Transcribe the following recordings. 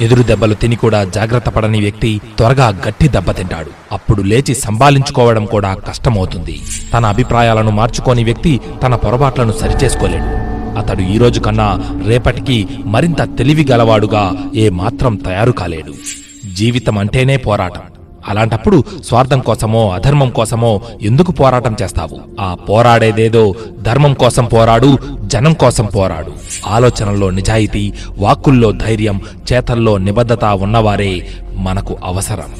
ఎదురు దెబ్బలు తిని కూడా జాగ్రత్త పడని వ్యక్తి త్వరగా గట్టి దెబ్బతింటాడు అప్పుడు లేచి సంభాలించుకోవడం కూడా కష్టమవుతుంది. తన అభిప్రాయాలను మార్చుకోని వ్యక్తి తన పొరపాట్లను సరిచేసుకోలేడు. అతడు ఈరోజు కన్నా రేపటికి మరింత తెలివి గలవాడుగా ఏ మాత్రం తయారు కాలేడు. జీవితం అంటేనే పోరాటం. అలాంటప్పుడు స్వార్థం కోసమో అధర్మం కోసమో ఎందుకు పోరాటం చేస్తావు? ఆ పోరాడేదేదో ధర్మం కోసం పోరాడు జనం కోసం పోరాడు. ఆలోచనల్లో నిజాయితీ వాక్కుల్లో ధైర్యం చేతల్లో నిబద్ధత ఉన్నవారే మనకు అవసరం.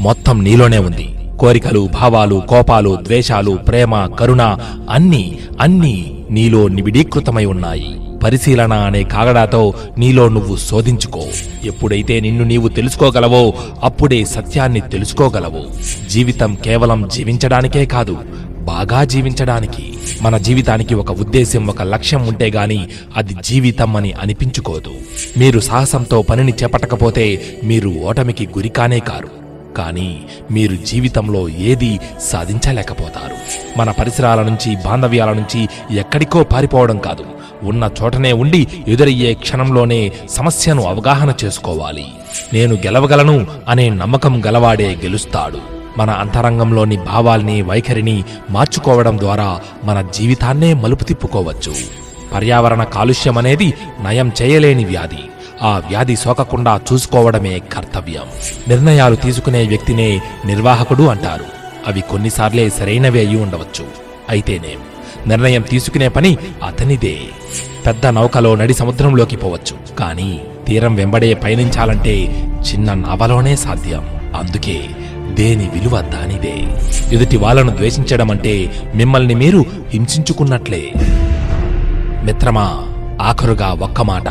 మొత్తం నీలోనే ఉంది. కోరికలు భావాలు కోపాలు ద్వేషాలు ప్రేమ కరుణ అన్నీ అన్నీ నీలో నిబిడీకృతమై ఉన్నాయి. పరిశీలన అనే కాగడాతో నీలో నువ్వు శోధించుకో. ఎప్పుడైతే నిన్ను నీవు తెలుసుకోగలవో అప్పుడే సత్యాన్ని తెలుసుకోగలవు. జీవితం కేవలం జీవించడానికే కాదు బాగా జీవించడానికి. మన జీవితానికి ఒక ఉద్దేశం ఒక లక్ష్యం ఉంటే గాని అది జీవితం అని అనిపించుకోదు. మీరు సాహసంతో పనిని చేపట్టకపోతే మీరు ఓటమికి గురికానే కారు. కానీ మీరు జీవితంలో ఏది సాధించలేకపోతారు. మన పరిసరాల నుంచి బాంధవ్యాల నుంచి ఎక్కడికో పారిపోవడం కాదు. ఉన్న చోటనే ఉండి ఎదురయ్యే క్షణంలోనే సమస్యను అవగాహన చేసుకోవాలి. నేను గెలవగలను అనే నమ్మకం గలవాడే గెలుస్తాడు. మన అంతరంగంలోని భావాల్ని వైఖరిని మార్చుకోవడం ద్వారా మన జీవితాన్నే మలుపు తిప్పుకోవచ్చు. పర్యావరణ కాలుష్యం అనేది నయం చేయలేని వ్యాధి. ఆ వ్యాధి సోకకుండా చూసుకోవడమే కర్తవ్యం. నిర్ణయాలు తీసుకునే వ్యక్తినే నిర్వాహకుడు అంటారు. అవి కొన్నిసార్లే సరైనవే అయి ఉండవచ్చు. అయితేనేం? నిర్ణయం తీసుకునే పని అతనిదే. పెద్ద నౌకలో నడి సముద్రంలోకి పోవచ్చు. కానీ తీరం వెంబడే పయనించాలంటే చిన్న నవలోనే సాధ్యం. అందుకే దేని విలువ దానిదే. ఎదుటి వాళ్ళను ద్వేషించడం అంటే మిమ్మల్ని మీరు హింసించుకున్నట్లే. మిత్రమా ఆఖరుగా ఒక్క మాట.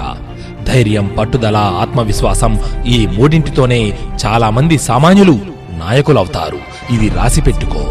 ధైర్యం పట్టుదల ఆత్మవిశ్వాసం ఈ మూడింటితోనే చాలామంది సామాన్యులు నాయకులవుతారు. ఇది రాసిపెట్టుకో.